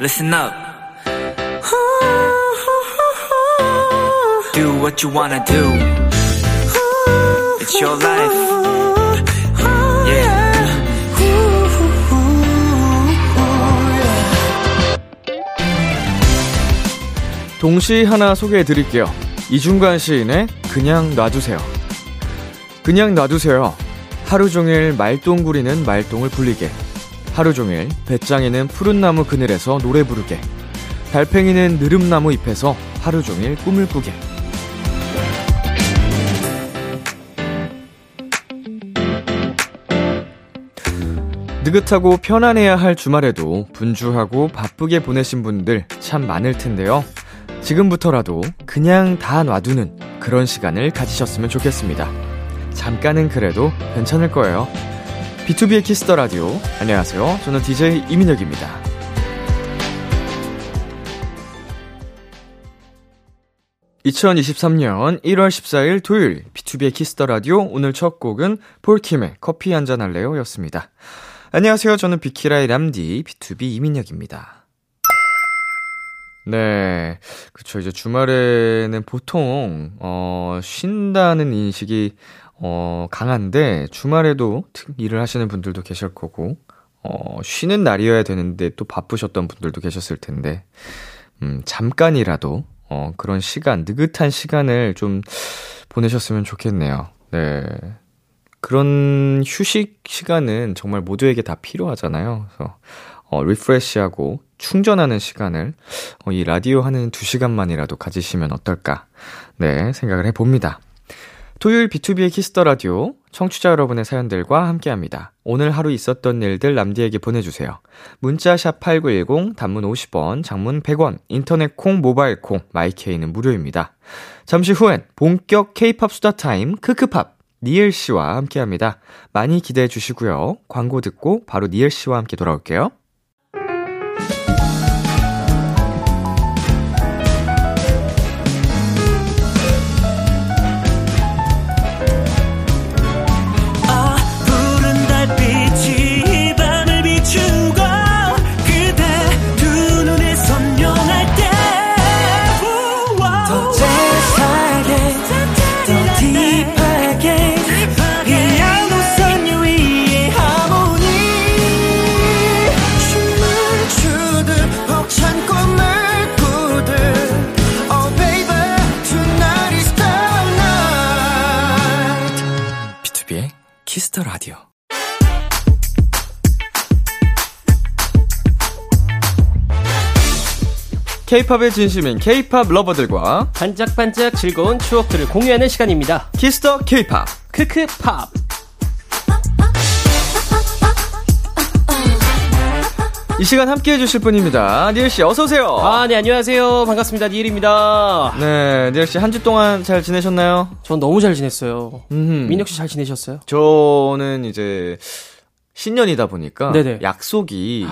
listen up. Do what you wanna do. It's your life. Yeah. 동시 하나 소개해 드릴게요. 이중관 시인의 그냥 놔두세요. 그냥 놔두세요. 하루 종일 말똥구리는 말똥을 불리게. 하루 종일 배짱이는 푸른 나무 그늘에서 노래 부르게. 달팽이는 느릅나무 잎에서 하루 종일 꿈을 꾸게. 느긋하고 편안해야 할 주말에도 분주하고 바쁘게 보내신 분들 참 많을 텐데요. 지금부터라도 그냥 다 놔두는 그런 시간을 가지셨으면 좋겠습니다. 잠깐은 그래도 괜찮을 거예요. B2B의 키스터 라디오. 안녕하세요. 저는 DJ 이민혁입니다. 2023년 1월 14일 토요일 B2B의 키스터 라디오 오늘 첫 곡은 폴킴의 커피 한 잔 할래요 였습니다. 안녕하세요. 저는 비키라의 람디 BTOB 이민혁입니다. 네. 그쵸. 이제 주말에는 보통, 어, 쉰다는 인식이, 어, 강한데, 주말에도 일을 하시는 분들도 계실 거고, 어, 쉬는 날이어야 되는데 또 바쁘셨던 분들도 계셨을 텐데, 음, 잠깐이라도, 어, 그런 시간, 느긋한 시간을 좀 보내셨으면 좋겠네요. 네. 그런 휴식 시간은 정말 모두에게 다 필요하잖아요. 그래서, 어, 리프레시하고 충전하는 시간을 어, 이 라디오 하는 두 시간만이라도 가지시면 어떨까, 네, 생각을 해봅니다. 토요일 B2B의 키스터 라디오, 청취자 여러분의 사연들과 함께 합니다. 오늘 하루 있었던 일들 람디에게 보내주세요. 문자 샵 8910, 단문 50원, 장문 100원, 인터넷 콩, 모바일 콩, 마이케이는 무료입니다. 잠시 후엔 본격 케이팝 수다 타임, 크크팝, 니엘 씨와 함께 합니다. 많이 기대해 주시고요. 광고 듣고 바로 니엘 씨와 함께 돌아올게요. K-팝에 진심인 K-팝 lover들과 반짝반짝 즐거운 추억들을 공유하는 시간입니다. Kiss the K-팝. 크크팝. 이 시간 함께 해주실 분입니다. 니엘 씨, 어서 오세요. 아, 네, 안녕하세요. 반갑습니다. 니엘입니다. 네, 니엘 씨 한 주 동안 잘 지내셨나요? 전 너무 잘 지냈어요. 음흠. 민혁 씨 잘 지내셨어요? 저는 이제 신년이다 보니까 네네. 약속이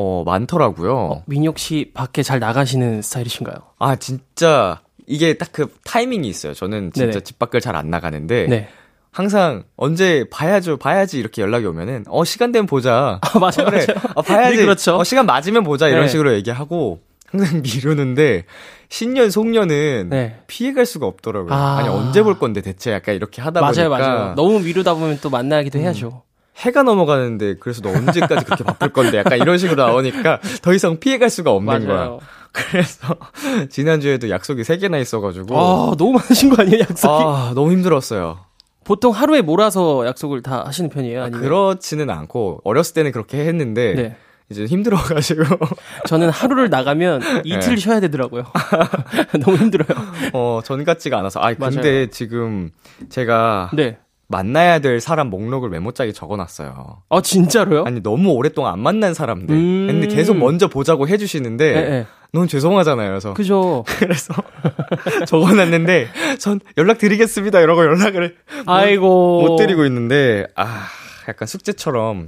어 많더라고요. 민혁 씨 밖에 잘 나가시는 스타일이신가요? 아 진짜 이게 딱 그 타이밍이 있어요. 저는 진짜 네네. 집 밖을 잘 안 나가는데 네. 항상 언제 봐야죠, 봐야지 이렇게 연락이 오면은 어 시간 되면 보자. 아, 맞아요, 어, 그래. 맞아요. 어, 봐야지. 네, 그렇죠. 어, 시간 맞으면 보자 이런 네. 식으로 얘기하고 항상 미루는데 신년 송년은 네. 피해갈 수가 없더라고요. 아. 아... 니 언제 볼 건데 대체 약간 이렇게 하다 맞아요, 보니까 맞아요. 너무 미루다 보면 또 만나기도 해야죠. 해가 넘어가는데 그래서 너 언제까지 그렇게 바쁠 건데 약간 이런 식으로 나오니까 더 이상 피해갈 수가 없는 거야. 맞아요. 그래서 지난주에도 약속이 3개나 있어가지고 아, 너무 많으신 거 아니에요, 약속이? 아, 너무 힘들었어요. 보통 하루에 몰아서 약속을 다 하시는 편이에요? 아, 아니면? 그렇지는 않고 어렸을 때는 그렇게 했는데 네. 이제 힘들어가지고 저는 하루를 나가면 이틀 네. 쉬어야 되더라고요. 너무 힘들어요. 어, 전 같지가 않아서. 아, 근데. 지금 제가 네. 만나야 될 사람 목록을 메모장에 적어놨어요. 아, 진짜로요? 아니 너무 오랫동안 안 만난 사람들. 음. 근데 계속 먼저 보자고 해주시는데 네, 네. 너무 죄송하잖아요. 그래서 그죠. 그래서 적어놨는데 전 연락 드리겠습니다. 이러고 연락을 아이고. 못 드리고 있는데 아 약간 숙제처럼.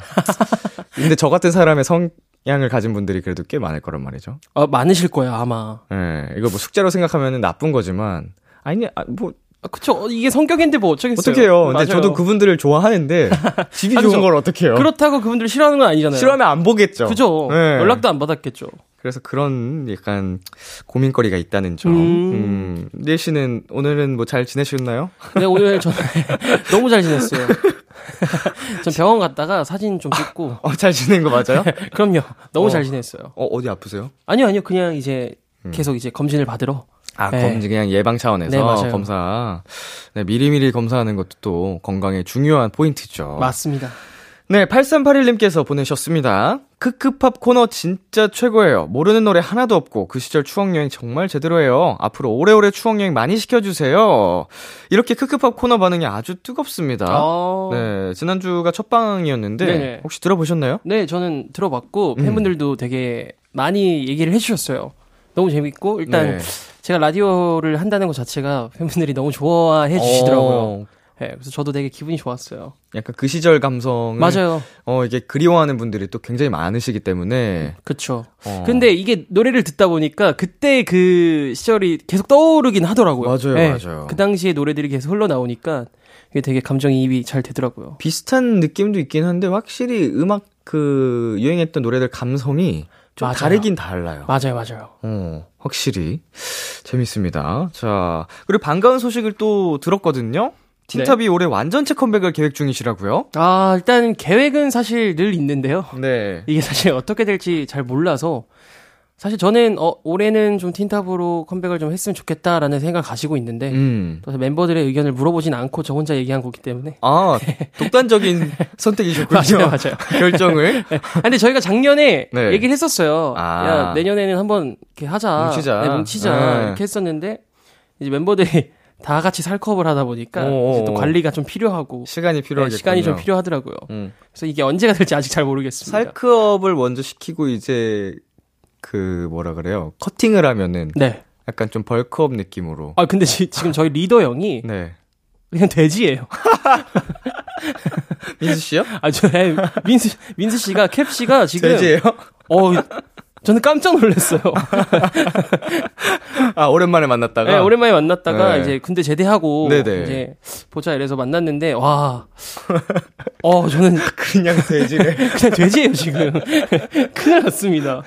근데 저 같은 사람의 성향을 가진 분들이 그래도 꽤 많을 거란 말이죠. 어, 많으실 거예요, 아마. 예, 이거 뭐 숙제로 생각하면 나쁜 거지만 아니 아, 뭐 아, 그쵸. 이게 성격인데 뭐 어쩌겠어요. 어떡해요. 근데 맞아요. 저도 그분들을 좋아하는데 집이. 좋은 걸 어떡해요. 그렇다고 그분들 싫어하는 건 아니잖아요. 싫어하면 안 보겠죠. 그죠. 네. 연락도 안 받았겠죠. 그래서 그런 약간 고민거리가 있다는 점. 음. 음. 닐 씨는 오늘은 뭐 잘 지내셨나요? 근데 오늘 저는 너무 잘 지냈어요. 전 병원 갔다가 사진 좀 찍고. 어, 잘 지낸 거 맞아요? 그럼요. 너무 어. 잘 지냈어요. 어, 어디 아프세요? 아니요, 아니요. 그냥 이제 계속 이제 검진을 받으러. 아, 네. 검진 그냥 예방 차원에서 네. 검사. 네, 미리미리 검사하는 것도 또 건강에 중요한 포인트죠. 맞습니다. 네, 8381님께서 보내셨습니다. 크크팝 코너 진짜 최고예요. 모르는 노래 하나도 없고 그 시절 추억여행 정말 제대로예요. 앞으로 오래오래 추억여행 많이 시켜주세요. 이렇게 크크팝 코너 반응이 아주 뜨겁습니다. 어... 네, 지난주가 첫 방이었는데 네네. 혹시 들어보셨나요? 네, 저는 들어봤고 음. 팬분들도 되게 많이 얘기를 해주셨어요. 너무 재밌고 일단 네. 제가 라디오를 한다는 것 자체가 팬분들이 너무 좋아해 주시더라고요. 어, 네, 그래서 저도 되게 기분이 좋았어요. 약간 그 시절 감성을 맞아요. 어 이게 그리워하는 분들이 또 굉장히 많으시기 때문에 그쵸. 어. 근데 이게 노래를 듣다 보니까 그때 그 시절이 계속 떠오르긴 하더라고요. 맞아요, 네, 맞아요. 그 당시의 노래들이 계속 흘러 나오니까 이게 되게 감정이입이 잘 되더라고요. 비슷한 느낌도 있긴 한데 확실히 음악 그 유행했던 노래들 감성이 좀 맞아요. 다르긴 달라요. 맞아요, 맞아요. 어, 확실히 재밌습니다. 자, 그리고 반가운 소식을 또 들었거든요. 틴탑이 올해 완전체 컴백을 계획 중이시라고요? 아, 일단 계획은 사실 늘 있는데요. 네. 이게 사실 어떻게 될지 잘 몰라서 사실 저는 어, 올해는 좀 틴탑으로 컴백을 좀 했으면 좋겠다라는 생각을 가지고 있는데 음. 또 멤버들의 의견을 물어보진 않고 저 혼자 얘기한 거기 때문에 아, 독단적인 선택이셨군요. 맞아요, 맞아요. 결정을. 아, 근데 저희가 작년에 네. 얘기를 했었어요. 아. 야, 내년에는 한번 이렇게 하자. 뭉치자. 네, 뭉치자. 네. 이렇게 했었는데, 이제 멤버들이 다 같이 살컵을 하다 보니까, 또 관리가 좀 필요하고, 시간이 네, 필요하겠군요. 시간이 좀 필요하더라고요. 음. 그래서 이게 언제가 될지 아직 잘 모르겠습니다. 살크업을 먼저 시키고 이제 그 뭐라 그래요? 커팅을 하면은 네. 약간 좀 벌크업 느낌으로. 아, 근데 지, 금 저희 리더 형이 네. 그냥 돼지예요. 민수 씨요? 아, 저, 에, 민수, 민수 씨가, 캡 씨가 지금. 돼지예요? 어, 저는 깜짝 놀랐어요. 아, 오랜만에 만났다가 네, 오랜만에 만났다가 네. 이제 군대 제대하고 네네. 이제 보자 이래서 만났는데 와, 어 저는 그냥 돼지래. 그냥 돼지예요 지금. 큰일 났습니다.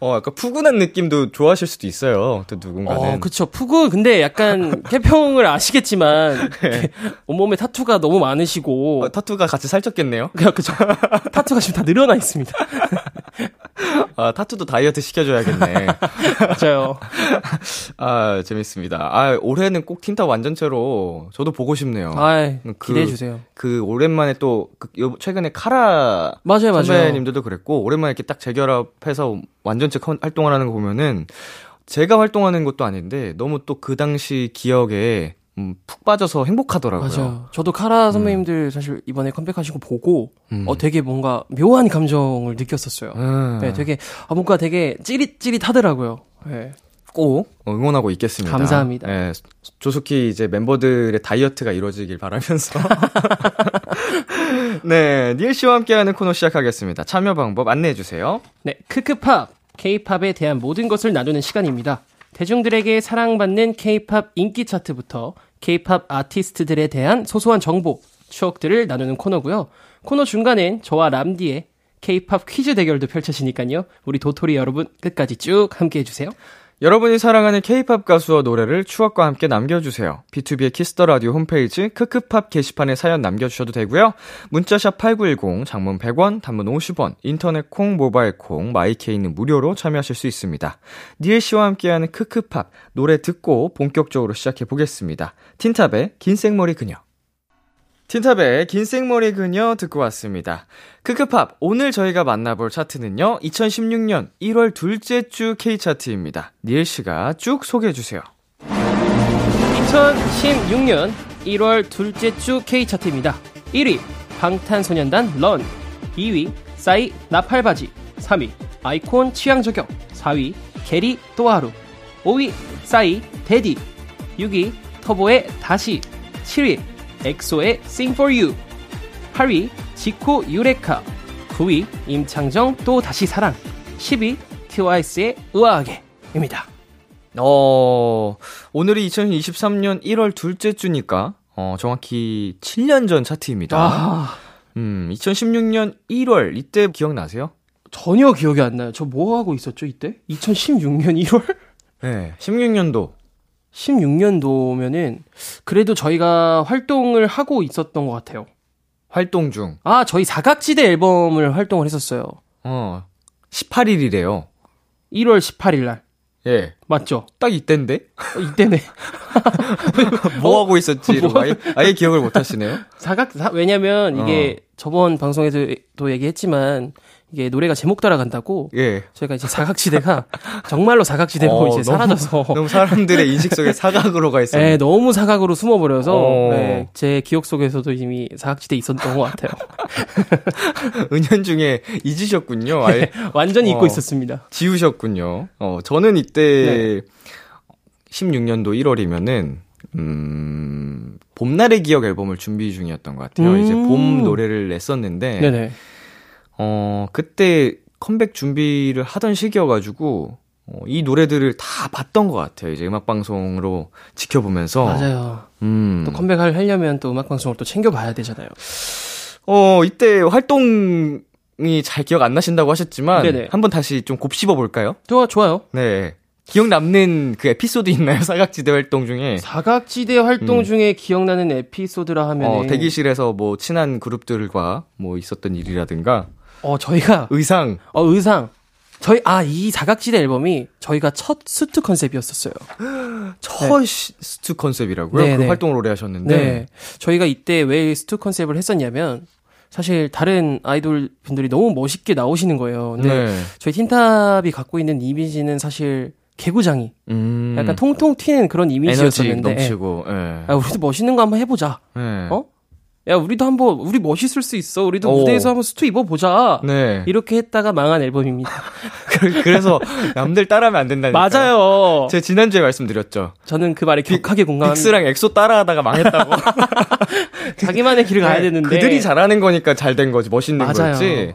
어, 약간 푸근한 느낌도 좋아하실 수도 있어요. 또 누군가는. 어 그쵸 푸구 근데 약간 캐평을 아시겠지만 이렇게 온몸에 타투가 너무 많으시고 어, 타투가 같이 살쪘겠네요. 그쵸 타투가 지금 다 늘어나 있습니다. 아, 타투도 다이어트 시켜줘야겠네. 맞아요. 아, 재밌습니다. 아, 올해는 꼭 틴탑 완전체로 저도 보고 싶네요. 아 그- 기대해 주세요. 그 오랜만에 또 그, 요- 최근에 카라 맞아요 맞아요. 선배님들도 그랬고 오랜만에 이렇게 딱 재결합해서 완전체 컨- 활동을 하는 거 보면은 제가 활동하는 것도 아닌데 너무 또 그 당시 기억에 음, 푹 빠져서 행복하더라고요. 맞아요. 저도 카라 선배님들 사실 이번에 컴백하시고 보고 음. 어 되게 뭔가 묘한 감정을 느꼈었어요. 음, 네, 되게 아 뭔가 되게 찌릿찌릿하더라고요. 네. 꼭 응원하고 있겠습니다. 감사합니다. 네, 조속히 이제 멤버들의 다이어트가 이루어지길 바라면서 네, 니엘 씨와 함께하는 코너 시작하겠습니다. 참여 방법 안내해 주세요. 네, 크크팝 K-팝에 대한 모든 것을 나누는 시간입니다. 대중들에게 사랑받는 K-팝 인기 차트부터 K-팝 아티스트들에 대한 소소한 정보, 추억들을 나누는 코너고요. 코너 중간엔 저와 람디의 K-팝 퀴즈 대결도 펼쳐지니까요. 우리 도토리 여러분 끝까지 쭉 함께 해주세요. 여러분이 사랑하는 K-팝 가수와 노래를 추억과 함께 남겨주세요. B2B의 키스터 라디오 홈페이지 크크팝 게시판에 사연 남겨주셔도 되고요. 문자샵 #8910 장문 100원, 단문 50원, 인터넷 콩, 모바일 콩, 마이케이는 무료로 참여하실 수 있습니다. 니엘 씨와 함께하는 크크팝 노래 듣고 본격적으로 시작해 보겠습니다. 틴탑의 긴 생머리 그녀. 틴탑의 긴 생머리 그녀 듣고 왔습니다. 크크팝, 오늘 저희가 만나볼 차트는요, 2016년 1월 둘째 주 K차트입니다. 니엘씨가 쭉 소개해주세요. 2016년 1월 둘째 주 K차트입니다. 1위 방탄소년단 런 2위 싸이 나팔바지 3위 아이콘 취향저격 4위 게리 또하루 5위 싸이 데디 6위 터보의 다시 7위 엑소의 Sing For You 8위 지코 유레카 9위 임창정 또 다시 사랑 10위 트와이스의 우아하게입니다. 어, 오늘이 2023년 1월 둘째 주니까, 어, 정확히 7년 전 차트입니다. 아, 음, 2016년 1월, 이때 기억나세요? 전혀 기억이 안 나요. 저 뭐 하고 있었죠, 이때? 2016년 1월? 네, 16년도. 16년도면은 그래도 저희가 활동을 하고 있었던 것 같아요. 활동 중. 아, 저희 사각지대 앨범을 활동을 했었어요. 어, 18일이래요. 1월 18일 날. 예. 맞죠? 딱 이때인데? 어, 이때네. 뭐 하고 있었지? 뭐 아예, 아예 기억을 못 하시네요? 사각, 사, 왜냐면 이게 저번 방송에서도 얘기했지만 이게 노래가 제목 따라간다고 예. 저희가 이제 사각지대가 정말로 사각지대로 어, 이제 너무- 사라져서 너무 사람들의 인식 속에 사각으로 가 있어요. 네, 너무 사각으로 숨어버려서 어. 네, 제 기억 속에서도 이미 사각지대 있었던 것 같아요. 은연중에 잊으셨군요. 아예 완전히 잊고 어. 있었습니다. 지우셨군요. 어, 저는 이때 16년도 1월이면은 음, 봄날의 기억 앨범을 준비 중이었던 것 같아요. 음. 이제 봄 노래를 냈었는데 네네. 어, 그때 컴백 준비를 하던 시기여가지고 어, 이 노래들을 다 봤던 것 같아요. 이제 음악 방송으로 지켜보면서 맞아요. 음. 또 컴백을 하려면 또 음악 방송을 또 챙겨봐야 되잖아요. 어, 이때 활동 이 잘 기억 안 나신다고 하셨지만 네네. 한번 다시 좀 곱씹어 볼까요? 좋아, 좋아요. 네. 기억 남는 그 에피소드 있나요? 사각지대 활동 중에 사각지대 활동 음. 중에 기억나는 에피소드라 하면 어, 대기실에서 뭐 친한 그룹들과 뭐 있었던 일이라든가 어 저희가 의상 어 의상 저희 아이 사각지대 앨범이 저희가 첫 수트 컨셉이었었어요. 첫 수트 컨셉이라고요? 네, 그 네. 활동을 오래 하셨는데 네. 저희가 이때 왜 수트 컨셉을 했었냐면 사실 다른 아이돌 분들이 너무 멋있게 나오시는 거예요. 근데 네. 저희 틴탑이 갖고 있는 이미지는 사실 개구장이 음. 약간 통통 튀는 그런 이미지였었는데 넘치고 예. 아, 우리도 멋있는 거 한번 해보자. 네. 어? 야 우리도 한번 우리 멋있을 수 있어. 우리도 오. 무대에서 한번 수트 입어보자. 네. 이렇게 했다가 망한 앨범입니다. 그- 그래서 남들 따라하면 안 된다니까. 맞아요. 제가 지난주에 말씀드렸죠. 저는 그 말에 격하게 공감합니다. 빅스랑 엑소 따라하다가 망했다고. 자기만의 길을 가야 되는데 그들이 잘하는 거니까 잘 된 거지. 멋있는 맞아요. 거였지.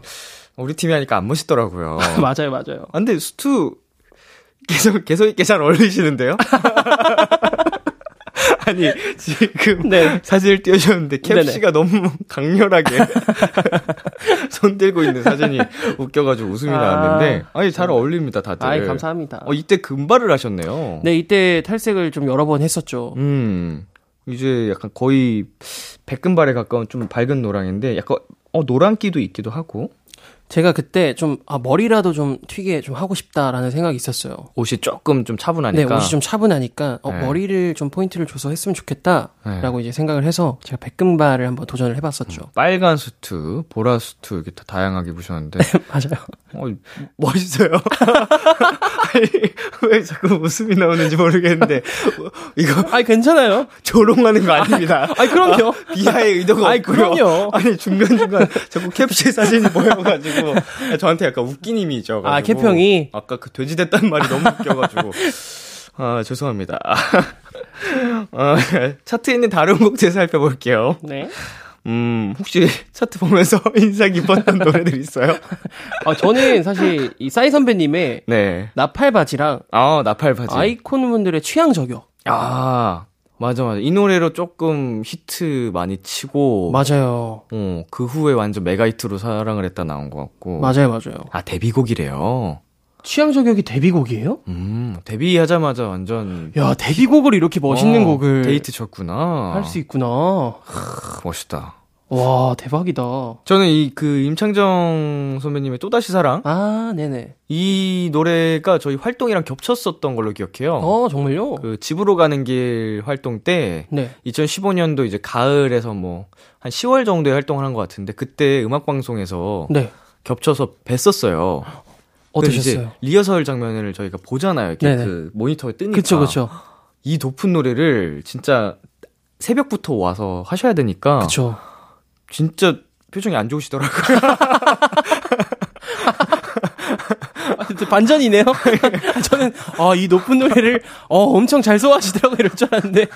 우리 팀이 하니까 안 멋있더라고요. 맞아요, 맞아요. 아, 근데 수트 계속 계속 있게 잘 어울리시는데요? 아니 지금 네. 사진을 띄워주셨는데 캡 씨가 너무 강렬하게 손 들고 있는 사진이 웃겨가지고 웃음이 아. 나왔는데 아니 잘 어울립니다 다들. 아이 감사합니다. 어 이때 금발을 하셨네요. 네, 이때 탈색을 좀 여러 번 했었죠. 음 이제 약간 거의 백금발에 가까운 좀 밝은 노랑인데 약간 어 노란기도 있기도 하고 제가 그때 좀 아, 머리라도 좀 튀게 좀 하고 싶다라는 생각이 있었어요. 옷이 조금 좀 차분하니까. 네, 옷이 좀 차분하니까 어, 네. 머리를 좀 포인트를 줘서 했으면 좋겠다라고 이제 생각을 해서 제가 백금발을 한번 도전을 해봤었죠. 빨간 수트, 보라 수트 이렇게 다 다양하게 입으셨는데 맞아요. 어, 멋있어요. 아니, 왜 자꾸 웃음이 나오는지 모르겠는데 어, 이거 아니 괜찮아요. 조롱하는 거 아닙니다. 아니 그럼요. 비하의 의도가 아이, 없고요. 그럼요. 아니 중간 중간 자꾸 캡슐 사진이 보여가지고 저한테 약간 웃긴 이미죠. 아, 캡형이? 아까 그 돼지 됐단 말이 너무 웃겨가지고 아 죄송합니다. 아, 차트에 있는 다른 곡들 살펴볼게요. 네. 음 혹시 차트 보면서 인상 깊었던 노래들 있어요? 아 저는 사실 이 싸이 선배님의 네. 나팔바지랑 아 나팔바지. 아이콘 분들의 취향 저격. 아 맞아 맞아 이 노래로 조금 히트 많이 치고 맞아요. 어, 그 후에 완전 메가 히트로 사랑을 했다 나온 것 같고 맞아요, 맞아요. 아 데뷔곡이래요 취향 저격이 데뷔곡이에요? 음 데뷔하자마자 완전 야 데뷔곡을 이렇게 멋있는 어, 곡을 데이트 쳤구나 할 수 있구나. 크, 멋있다 와 대박이다. 저는 이 그 임창정 선배님의 또다시 사랑 아 네네. 이 노래가 저희 활동이랑 겹쳤었던 걸로 기억해요 어 정말요? 그 집으로 가는 길 활동 때 네. 2015년도 이제 가을에서 뭐 한 10월 정도에 활동을 한 것 같은데 그때 음악 방송에서 네. 겹쳐서 뵀었어요. 어떠셨어요? 리허설 장면을 저희가 보잖아요. 이렇게 네네. 그 모니터에 뜨니까. 그쵸 그쵸 이 높은 노래를 진짜 새벽부터 와서 하셔야 되니까 그쵸. 진짜 표정이 안 좋으시더라고요. 아, 진짜 반전이네요. 저는 아 이 높은 노래를 어 엄청 잘 소화하시더라고 이럴 줄 알았는데.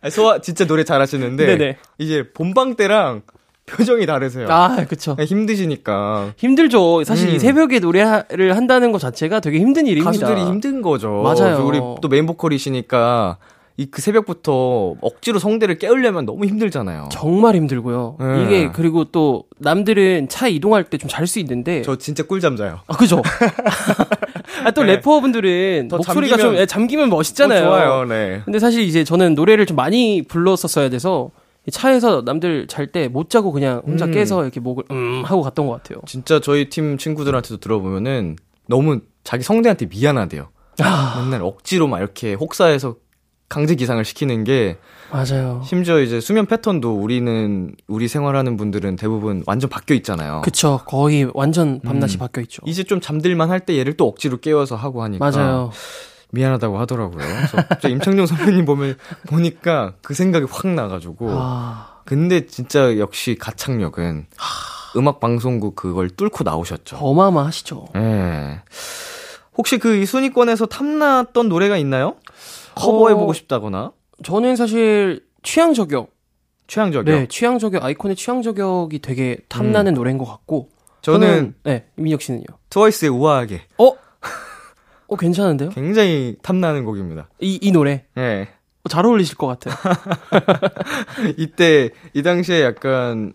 아니, 소화 진짜 노래 잘하시는데 네네. 이제 본방 때랑 표정이 다르세요. 아, 그쵸. 네, 힘드시니까. 힘들죠. 사실 음. 이 새벽에 노래를 한다는 것 자체가 되게 힘든 일입니다. 가수들이 힘든 거죠. 맞아요. 우리 또 메인 보컬이시니까 이 그 새벽부터 억지로 성대를 깨우려면 너무 힘들잖아요. 정말 힘들고요. 네. 이게 그리고 또 남들은 차 이동할 때 좀 잘 수 있는데 저 진짜 꿀잠 자요. 아, 그죠? 아, 또 네. 래퍼분들은 더 목소리가 잠기면- 좀 예, 잠기면 멋있잖아요. 어, 좋아요, 네. 근데 사실 이제 저는 노래를 좀 많이 불렀었어야 돼서 이 차에서 남들 잘 때 못 자고 그냥 혼자 음. 깨서 이렇게 목을 음 하고 갔던 것 같아요. 진짜 저희 팀 친구들한테도 들어보면은 너무 자기 성대한테 미안하대요. 아. 맨날 억지로 막 이렇게 혹사해서 강제 기상을 시키는 게 맞아요. 심지어 이제 수면 패턴도 우리는 우리 생활하는 분들은 대부분 완전 바뀌어 있잖아요. 그쵸. 거의 완전 밤낮이 음. 바뀌어 있죠. 이제 좀 잠들만 할 때 얘를 또 억지로 깨워서 하고 하니까 맞아요. 미안하다고 하더라고요. 그래서 저 임창정 선배님 보면 보니까 그 생각이 확 나가지고. 아, 근데 진짜 역시 가창력은 음악 방송국 그걸 뚫고 나오셨죠. 어마어마하시죠. 예. 혹시 그 이 순위권에서 탐났던 노래가 있나요? 커버해보고 어, 싶다거나 저는 사실 취향 저격. 취향 저격. 네, 취향 저격 아이콘의 취향 저격이 되게 탐나는 노래인 것 같고. 저는 네, 민혁 씨는요. 트와이스의 우아하게 어? 어 괜찮은데요? 굉장히 탐나는 곡입니다. 이 이 노래 예. 어, 잘 어울리실 것 같아요. 이때 이 당시에 약간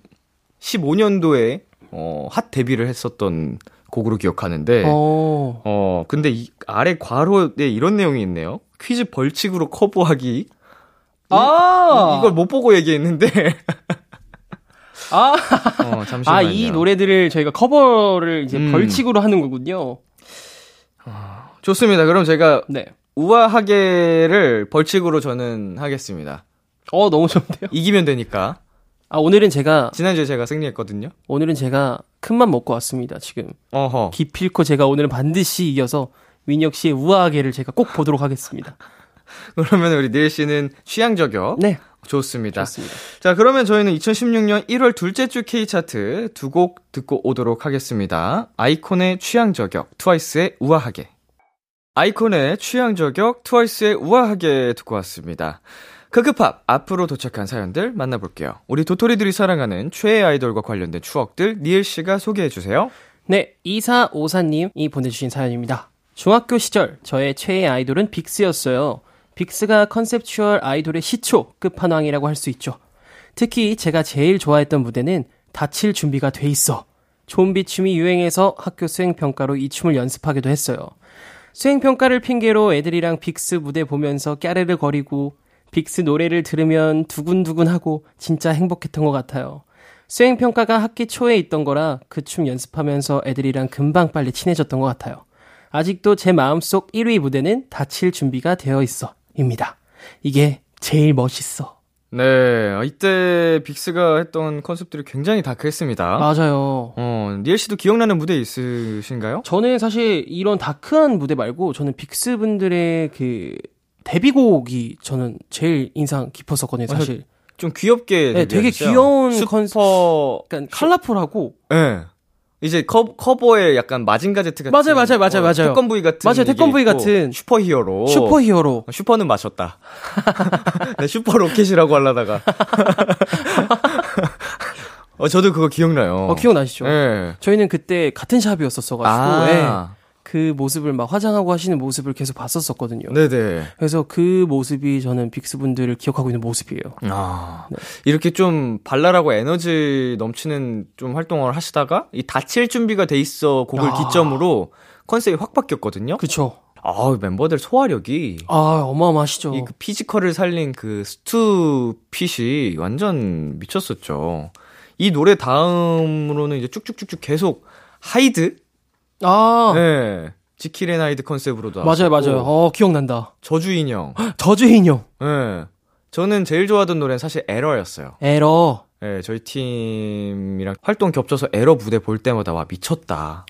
15년도에 어, 핫 데뷔를 했었던 곡으로 기억하는데 어, 어. 근데 이 아래 괄호에 이런 내용이 있네요. 퀴즈 벌칙으로 커버하기. 아! 이, 이걸 못 보고 얘기했는데. 아, 어, 잠시만요. 아, 이 노래들을 저희가 커버를 이제 음. 벌칙으로 하는 거군요. 좋습니다. 그럼 제가 네. 우아하게를 벌칙으로 저는 하겠습니다. 어, 너무 좋은데요? 이기면 되니까. 아, 오늘은 제가, 지난주에 제가 승리했거든요. 오늘은 제가 큰맘 먹고 왔습니다, 지금. 어허. 기필코 제가 오늘은 반드시 이겨서 민혁 씨의 우아하게를 제가 꼭 보도록 하겠습니다. 그러면 우리 닐 씨는 취향 저격. 네. 좋습니다. 좋습니다. 자, 그러면 저희는 2016년 1월 둘째 주 K차트 두 곡 듣고 오도록 하겠습니다. 아이콘의 취향 저격, 트와이스의 우아하게. 아이콘의 취향 저격, 트와이스의 우아하게 듣고 왔습니다. 크크팝 앞으로 도착한 사연들 만나볼게요. 우리 도토리들이 사랑하는 최애 아이돌과 관련된 추억들 니엘 씨가 소개해 주세요. 네, 2454님이 보내주신 사연입니다. 중학교 시절 저의 최애 아이돌은 빅스였어요. 빅스가 conceptual 아이돌의 시초, 끝판왕이라고 할 수 있죠. 특히 제가 제일 좋아했던 무대는 다칠 준비가 돼 있어. 좀비 춤이 유행해서 학교 수행평가로 이 춤을 연습하기도 했어요. 수행평가를 핑계로 애들이랑 빅스 무대 보면서 까르르 거리고 빅스 노래를 들으면 두근두근하고 진짜 행복했던 것 같아요. 수행평가가 학기 초에 있던 거라 그 춤 연습하면서 애들이랑 금방 빨리 친해졌던 것 같아요. 아직도 제 마음속 1위 무대는 다칠 준비가 되어 있어. 입니다. 이게 제일 멋있어. 네, 이때 빅스가 했던 컨셉들이 굉장히 다크했습니다. 맞아요. 어, 니엘 씨도 기억나는 무대 있으신가요? 저는 사실 이런 다크한 무대 말고 저는 빅스 분들의 그 데뷔곡이 저는 제일 인상 깊었었거든요, 사실. 좀 귀엽게 네, 되게? 귀여운 슈퍼 약간 컬러풀하고 예. 이제 커, 커버에 약간 마징가 제트 같은 맞아요, 맞아요, 맞아요, 맞아요. 태권브이 같은 맞아요, 태권브이 같은. 슈퍼히어로 슈퍼히어로. 어, 슈퍼는 마셨다. 네, 슈퍼 로켓이라고 하려다가 어 저도 그거 기억나요. 어, 기억나시죠? 예. 저희는 그때 같은 샵이었었어가지고 아. 예. 그 모습을 막 화장하고 하시는 모습을 계속 봤었었거든요. 네네. 그래서 그 모습이 저는 빅스 분들을 기억하고 있는 모습이에요. 아, 네. 이렇게 좀 발랄하고 에너지 넘치는 좀 활동을 하시다가 이 다칠 준비가 돼 있어 곡을 아. 기점으로 컨셉이 확 바뀌었거든요. 그쵸? 아, 멤버들 소화력이 아, 어마어마하시죠. 이 그 피지컬을 살린 그 수트 fit이 완전 미쳤었죠. 이 노래 다음으로는 이제 쭉쭉쭉쭉 계속 하이드? 아, 네. 지킬 앤 하이드 컨셉으로도 맞아요, 맞아요. 어, 기억난다. 저주 인형. 저주 인형. 네. 저는 제일 좋아하던 노래는 사실 에러였어요. 에러. 네, 저희 팀이랑 활동 겹쳐서 에러 무대 볼 때마다 와 미쳤다.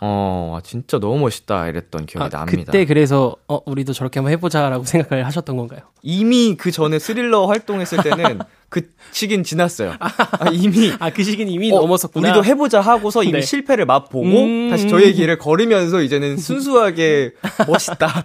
어, 와, 진짜 너무 멋있다 이랬던 기억이 아, 납니다. 그때 그래서 어, 우리도 저렇게 한번 해보자라고 생각을 하셨던 건가요? 이미 그 전에 스릴러 활동했을 때는 그 시긴 지났어요. 아, 이미 아, 그 시기는 이미 어, 넘었었구나. 우리도 해보자 하고서 이미 네. 실패를 맛보고 음. 다시 저의 길을 걸으면서 이제는 순수하게 멋있다.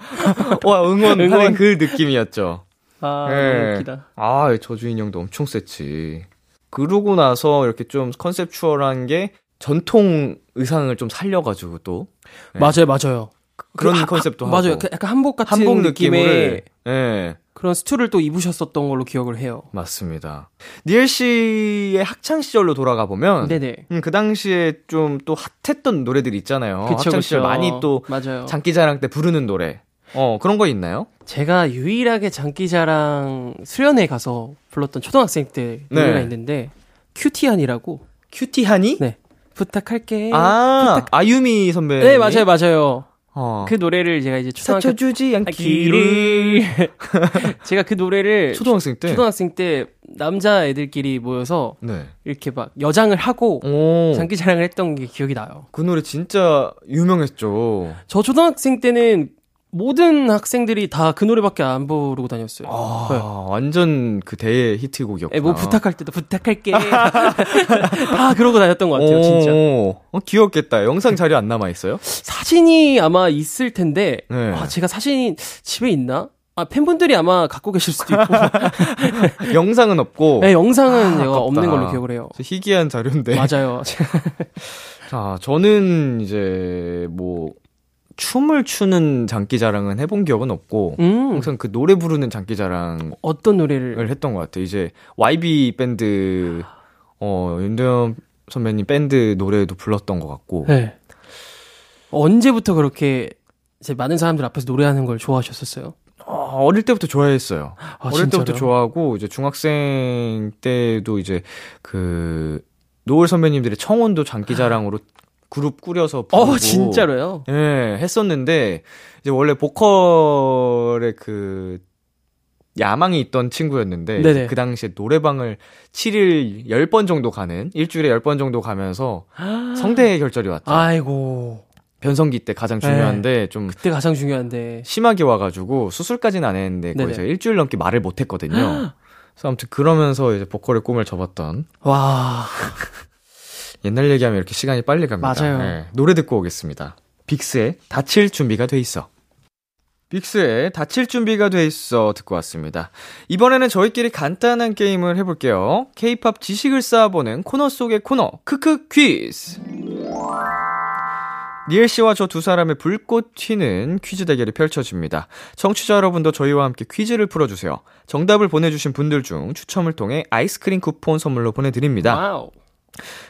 와 응원하는 응원. 그 느낌이었죠. 아, 예. 웃기다. 아 저주 인 형도 엄청 셌지. 그러고 나서 이렇게 좀 컨셉추얼한 게 전통 의상을 좀 살려가지고 또 네. 맞아요, 맞아요. 그런 그 하- 컨셉도 하- 하고 맞아요. 그 약간 한복 같은 한복 느낌의 예 그런 스투를 또 입으셨었던 걸로 기억을 해요. 맞습니다. 니엘 씨의 학창 시절로 돌아가 보면 네네. 음, 그 당시에 좀 또 핫했던 노래들 있잖아요. 그쵸, 학창 시절. 많이 또 맞아요. 장기자랑 때 부르는 노래. 어 그런 거 있나요? 제가 유일하게 장기자랑 수련회 가서 불렀던 초등학생 때 네. 노래가 있는데 큐티안이라고 큐티하니? 네 부탁할게. 아 아유미 선배. 네 맞아요 맞아요. 어. 그 노래를 제가 이제 초등학교 사쳐주지 아, 않기를. 제가 그 노래를 초등학생 때. 초등학생 때 남자 애들끼리 모여서 네. 이렇게 막 여장을 하고 오. 장기 자랑을 했던 게 기억이 나요. 그 노래 진짜 유명했죠. 저 초등학생 때는 모든 학생들이 다 그 노래밖에 안 부르고 다녔어요. 아, 네. 완전 그 대의 히트곡이었구나. 예, 뭐 부탁할 때도 부탁할게. 다 그러고 다녔던 것 같아요, 진짜. 오, 어, 귀엽겠다. 영상 자료 안 남아 있어요? 사진이 아마 있을 텐데, 네. 아, 제가 사진이 집에 있나? 아, 팬분들이 아마 갖고 계실 수도 있고. 영상은 없고. 네, 영상은 아. 없는 걸로 기억을 해요. 진짜 희귀한 자료인데. 맞아요. 자, 저는 이제 뭐 춤을 추는 장기자랑은 해본 기억은 없고 음, 항상 그 노래 부르는 장기자랑을 어떤 노래를. 했던 것 같아요. 이제 YB 밴드 어 윤도현 선배님 밴드 노래도 불렀던 것 같고 네. 언제부터 그렇게 이제 많은 사람들 앞에서 노래하는 걸 좋아하셨었어요? 어, 어릴 때부터 좋아했어요. 아, 어릴 때부터 진짜로요? 좋아하고 이제 중학생 때도 이제 그 노을 선배님들의 청혼도 장기자랑으로 그룹 꾸려서 부르고 어, 진짜로요? 예, 했었는데 이제 원래 보컬의 그 야망이 있던 친구였는데 네네. 그 당시에 노래방을 7일 10번 정도 가는 일주일에 10번 정도 가면서 성대 결절이 왔죠. 아이고. 변성기 때 가장 중요한데 좀 그때 가장 중요한데. 심하게 와가지고 수술까지는 안 했는데 거의. 제가 일주일 넘게 말을 못 했거든요. 그래서 아무튼 그러면서 이제 보컬의 꿈을 접었던 와. 옛날 얘기하면 이렇게 시간이 빨리 갑니다. 맞아요. 예, 노래 듣고 오겠습니다. 빅스의 다칠 준비가 돼 있어. 빅스의 다칠 준비가 돼 있어 듣고 왔습니다. 이번에는 저희끼리 간단한 게임을 해볼게요. 케이팝 지식을 쌓아보는 코너 속의 코너, 크크 퀴즈. 니엘 씨와 저 두 사람의 불꽃 튀는 퀴즈 대결이 펼쳐집니다. 청취자 여러분도 저희와 함께 퀴즈를 풀어주세요. 정답을 보내주신 분들 중 추첨을 통해 아이스크림 쿠폰 선물로 보내드립니다. 와우.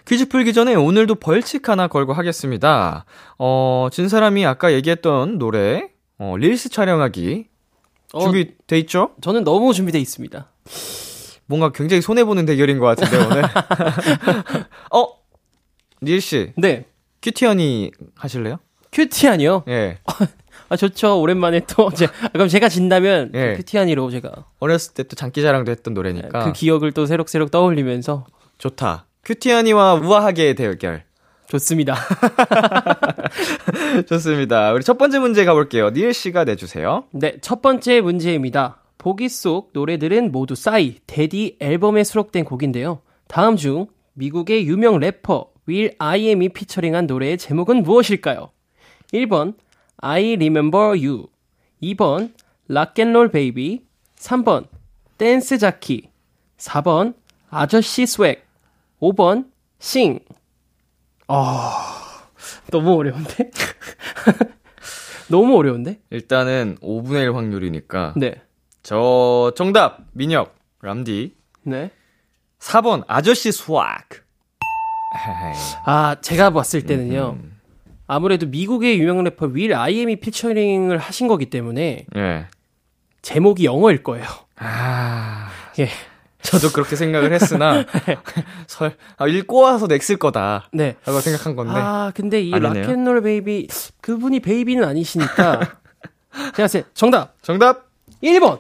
퀴즈 풀기 전에 오늘도 벌칙 하나 걸고 하겠습니다. 어, 진 사람이 아까 얘기했던 노래, 어, 릴스 촬영하기. 어, 준비돼 있죠? 저는 너무 준비돼 있습니다. 뭔가 굉장히 손해보는 대결인 것 같은데, 오늘. 어? 니엘 씨, 네. 큐티 허니 하실래요? 큐티 허니요? 예. 아, 좋죠. 오랜만에 또, 제, 아, 그럼 제가 진다면, 예. 큐티 허니로 제가, 어렸을 때 또 장기자랑도 했던 노래니까. 그 기억을 또 새록새록 떠올리면서, 좋다. 큐티 허니와 우아하게 대결. 좋습니다. 좋습니다. 우리 첫 번째 문제 가볼게요. 니엘 씨가 내주세요. 네, 첫 번째 문제입니다. 보기 속 노래들은 모두 싸이, Daddy 앨범에 수록된 곡인데요. 다음 중 미국의 유명 래퍼 윌 아이엠이 피처링한 노래의 제목은 무엇일까요? 1번 I Remember You 2번 Rock and Roll Baby 3번 Dance Jockey 4번 아저씨 Swag 5번 Sing 아, 너무 어려운데? 너무 어려운데? 일단은 5분의 1 확률이니까. 네. 저 정답 민혁 람디 네. 4번 아저씨 Swag 아, 제가 봤을 때는요. 아무래도 미국의 유명 래퍼 윌 아이엠이 피처링을 하신 거기 때문에 예. 제목이 영어일 거예요. 아 예. 저도 그렇게 생각을 했으나 설 아, 읽고 와서 냈을 거다 네. 라고 생각한 건데 아, 근데 이. Rock and Roll Baby 그분이 베이비는 아니시니까 제가 때 정답 정답 1번.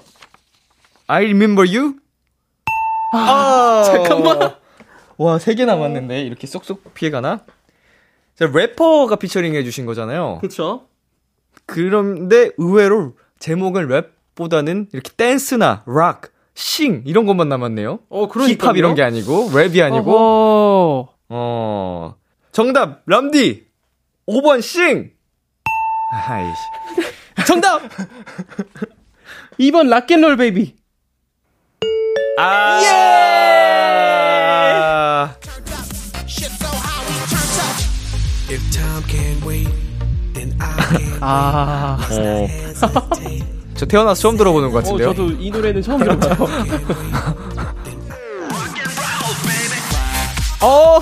I remember you 아, 잠깐만. 와 세 개 남았는데 이렇게 쏙쏙 피해 가나 자 래퍼가 피처링 해 주신 거잖아요 그렇죠? 그런데 의외로 제목은 랩보다는 이렇게 댄스나 락, Sing 이런 것만 남았네요. 어, 그런 힙합 이런 게 아니고 랩이 아니고 어허. 어 정답 람디 5번 Sing. 아이씨. 정답 2번 Rock and Roll Baby. 아. 예! 아. 어. 저 태어나서 처음 들어보는 것 어, 같은데요. 저도 이 노래는 처음 들어봐요. 어!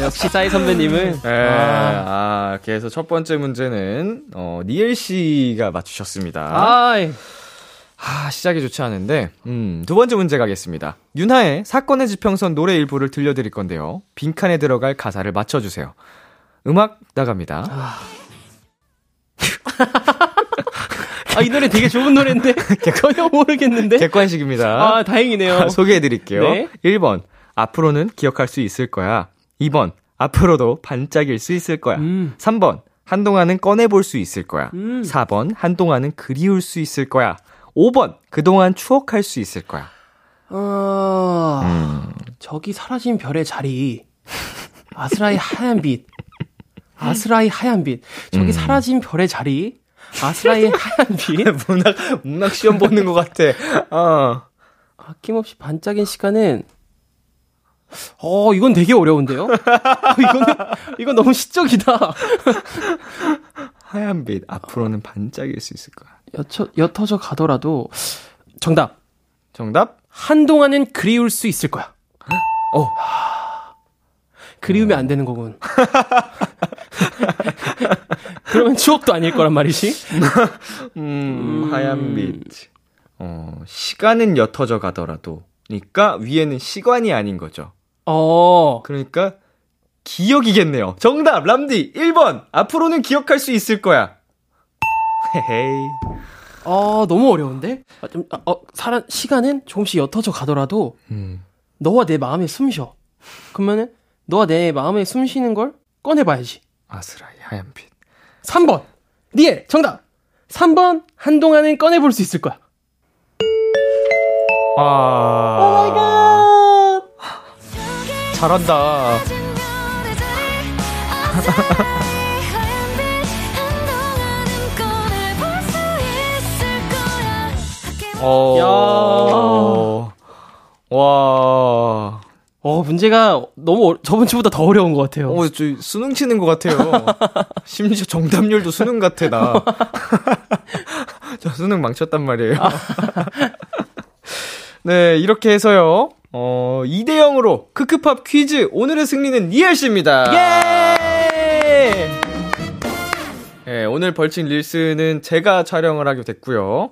역시 싸이 선배님은 네, 아, 이렇게 해서 첫 번째 문제는, 어, 니엘 씨가 맞추셨습니다. 아이, 아, 시작이 좋지 않은데, 음, 두 번째 문제 가겠습니다. 윤하의 사건의 지평선 노래 일부를 들려드릴 건데요. 빈칸에 들어갈 가사를 맞춰주세요. 음악 나갑니다. 아, 이 노래 되게 좋은 노래인데? 전혀 모르겠는데? 객관식입니다. 아, 다행이네요. 소개해드릴게요. 네. 1번, 앞으로는 기억할 수 있을 거야. 2번, 앞으로도 반짝일 수 있을 거야. 음. 3번, 한동안은 꺼내볼 수 있을 거야. 음. 4번, 한동안은 그리울 수 있을 거야. 5번, 그동안 추억할 수 있을 거야. 어, 음. 저기 사라진 별의 자리. 아스라이 하얀 빛. 아스라이 하얀 빛. 저기 음. 사라진 별의 자리. 아스라이 하얀 빛. 문학, 문학 시험 보는 것 같아. 어. 아낌없이 반짝인 시간은 어, 이건 되게 어려운데요? 어, 이거는, 이건 너무 시적이다. 하얀 빛, 앞으로는 반짝일 수 있을 거야. 옅어, 옅어져 가더라도, 정답. 정답? 한동안은 그리울 수 있을 거야. 어. 그리우면 안 되는 거군. 그러면 추억도 아닐 거란 말이지? 음, 하얀 빛. 어, 시간은 옅어져 가더라도. 그러니까 위에는 시간이 아닌 거죠. 어, 그러니까 기억이겠네요. 정답 람디 1번. 앞으로는 기억할 수 있을 거야. 헤헤이. 어, 너무 어려운데? 아, 좀, 아, 어, 사람, 시간은 조금씩 옅어져 가더라도, 음. 너와 내 마음에 숨 쉬어. 그러면은, 너와 내 마음에 숨 쉬는 걸 꺼내봐야지. 아스라이 하얀 빛. 3번. 니엘, 정답. 3번, 한동안은 꺼내 볼 수 있을 거야. 아. 잘한다. 어. 와. 어, 문제가 너무, 어- 저번 주보다 더 어려운 것 같아요. 어, 저 수능 치는 것 같아요. 심지어 정답률도 수능 같아, 나. 저 수능 망쳤단 말이에요. 네, 이렇게 해서요. 어, 2대 0으로 크크팝 퀴즈 오늘의 승리는 니엘 씨입니다. 예! 네, 오늘 벌칙 릴스는 제가 촬영을 하게 됐고요.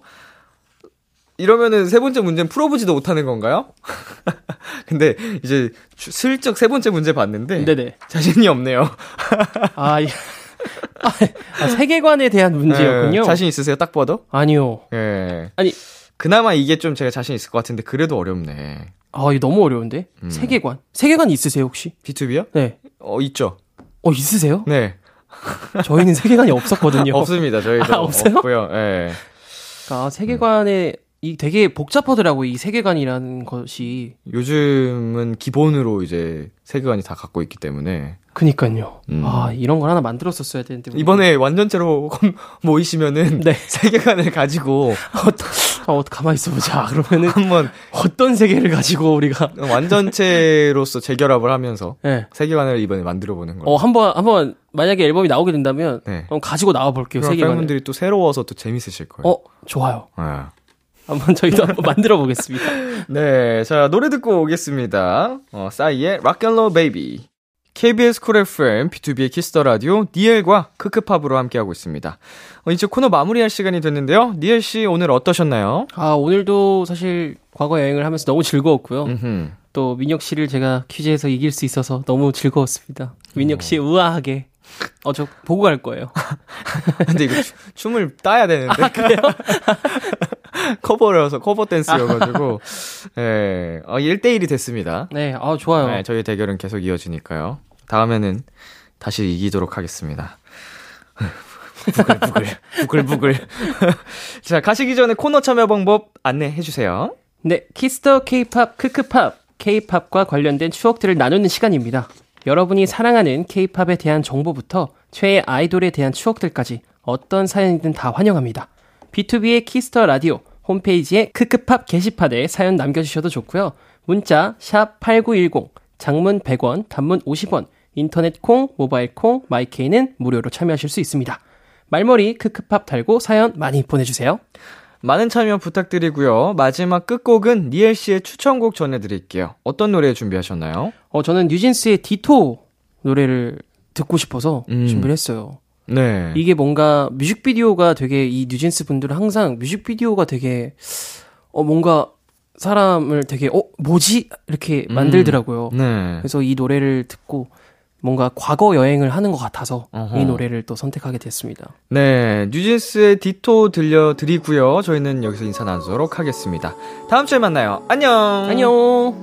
이러면은 세 번째 문제는 풀어보지도 못하는 건가요? 근데 이제 주- 슬쩍 세 번째 문제 봤는데 네네. 자신이 없네요. 아, 이- 아, 아, 세계관에 대한 문제였군요. 네, 자신 있으세요? 딱 봐도? 아니요. 예. 아니, 그나마 이게 좀 제가 자신 있을 것 같은데 그래도 어렵네. 아, 이거 너무 어려운데? 음. 세계관. 세계관 있으세요, 혹시? B2B요? 네. 어, 있죠. 어, 있으세요? 네. 저희는 세계관이 없었거든요. 없습니다. 저희도 아, 없어요? 없고요. 예. 아, 세계관에, 이 되게 복잡하더라고, 이 세계관이라는 것이. 요즘은 기본으로 이제 세계관이 다 갖고 있기 때문에 그니까요. 음. 아, 이런 걸 하나 만들었었어야 되는데. 이번에 완전체로 모이시면은 네. 세계관을 가지고 어, 어, 가만히 있어보자. 그러면은 한번 어떤 세계를 가지고 우리가. 완전체로서 재결합을 하면서 네. 세계관을 이번에 만들어 보는 거예요. 어, 한번, 한번, 만약에 앨범이 나오게 된다면, 네. 그럼 가지고 나와볼게요, 그럼 세계관을. 팬분들이 또 새로워서 또 재밌으실 거예요. 어, 좋아요. 네. 한번 저희도 한번 만들어 보겠습니다. 네, 자 노래 듣고 오겠습니다. 어, 싸이의 Rock and Roll Baby. KBS 쿨 FM, BTOB의 키스 더 라디오, 니엘과 크크팝으로 함께하고 있습니다. 어, 이제 코너 마무리할 시간이 됐는데요. 니엘 씨 오늘 어떠셨나요? 아, 오늘도 사실 과거 여행을 하면서 너무 즐거웠고요. 음흠. 또 민혁 씨를 제가 퀴즈에서 이길 수 있어서 너무 즐거웠습니다. 민혁 씨 우아하게. 어, 저 보고 갈 거예요. 근데 이거 추- 춤을 따야 되는데. 아, 그래요? 커버여서, 커버 댄스여가지고. 예, 어, 1대1이 됐습니다. 네, 아, 좋아요. 네, 저희 대결은 계속 이어지니까요. 다음에는 다시 이기도록 하겠습니다. 부글부글, 부글부글. 자, 가시기 전에 코너 참여 방법 안내해 주세요. 네, 키스 더 케이팝 크크팝. 케이팝과 관련된 추억들을 나누는 시간입니다. 여러분이 사랑하는 케이팝에 대한 정보부터 최애 아이돌에 대한 추억들까지 어떤 사연이든 다 환영합니다. BTOB의 키스 더 라디오 홈페이지에 크크팝 게시판에 사연 남겨주셔도 좋고요. 문자 샵 8910, 장문 100원, 단문 50원, 인터넷 콩, 모바일 콩, 마이케이는 무료로 참여하실 수 있습니다. 말머리 크크팝 달고 사연 많이 보내주세요. 많은 참여 부탁드리고요. 마지막 끝곡은 니엘 씨의 추천곡 전해드릴게요. 어떤 노래 준비하셨나요? 어, 저는 뉴진스의 Ditto 노래를 듣고 싶어서 음. 준비를 했어요. 네. 이게 뭔가 뮤직비디오가 되게 이 뉴진스 분들은 항상 뮤직비디오가 되게 어 뭔가 사람을 되게 어 뭐지 이렇게 만들더라고요. 네. 그래서 이 노래를 듣고 뭔가 과거 여행을 하는 것 같아서 어허. 이 노래를 또 선택하게 됐습니다. 네. 뉴진스의 디토 들려드리고요. 저희는 여기서 인사 나누도록 하겠습니다. 다음 주에 만나요. 안녕. 안녕.